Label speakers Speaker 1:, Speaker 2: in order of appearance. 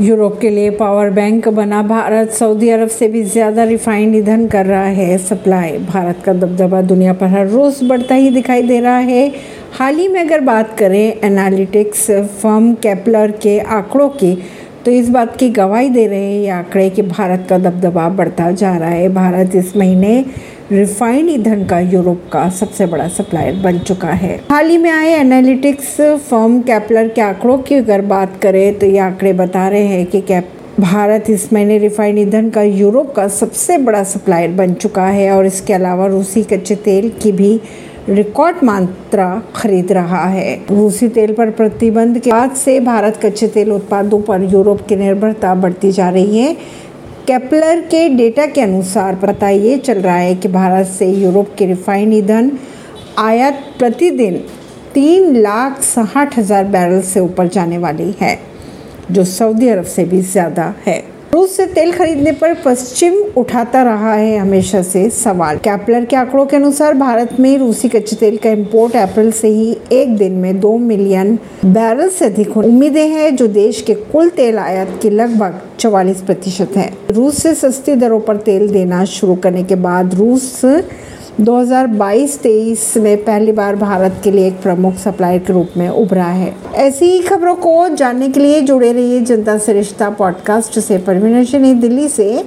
Speaker 1: Europe के लिए power bank बना। भारत सऊदी अरब से भी ज़्यादा रिफाइंड ईंधन कर रहा है। सप्लाई। भारत का दबदबा दुनिया पर हर रोज़ बढ़ता ही दिखाई दे रहा है। हाल ही में अगर बात करें एनालिटिक्स फर्म कैपलर के आंकड़ों की तो इस बात की गवाही दे रहे हैं, ये आंकड़े कि भारत का दबदबा बढ़ता जा रहा है। भारत इस महीने रिफाइंड ईंधन का यूरोप का सबसे बड़ा सप्लायर बन चुका है। हाल ही में आए एनालिटिक्स फर्म कैपलर के आंकड़ों की अगर बात करें तो ये आंकड़े बता रहे हैं कि कैप भारत इस महीने रिफाइंड ईंधन का यूरोप का सबसे बड़ा सप्लायर बन चुका है और इसके अलावा रूसी कच्चे तेल की भी रिकॉर्ड मात्रा खरीद रहा है। रूसी तेल पर प्रतिबंध के बाद से भारत कच्चे तेल उत्पादों पर यूरोप की निर्भरता बढ़ती जा रही है। केपलर के डेटा के अनुसार पता ये चल रहा है कि भारत से यूरोप के रिफाइंड ईंधन आयात प्रतिदिन तीन लाख साठ हज़ार बैरल से ऊपर जाने वाली है, जो सऊदी अरब से भी ज़्यादा है। रूस से तेल खरीदने पर पश्चिम उठाता रहा है हमेशा से सवाल। कैपलर के आंकड़ों के अनुसार भारत में रूसी कच्चे तेल का इंपोर्ट अप्रैल से ही एक दिन में दो मिलियन बैरल से अधिक उम्मीदें हैं, जो देश के कुल तेल आयात के लगभग चवालीस प्रतिशत है। रूस से सस्ती दरों पर तेल देना शुरू करने के बाद रूस 2022-23 में पहली बार भारत के लिए एक प्रमुख सप्लायर के रूप में उभरा है। ऐसी ही खबरों को जानने के लिए जुड़े रहिए जनता सरिश्ता रिश्ता पॉडकास्ट से। परवीन दिल्ली से।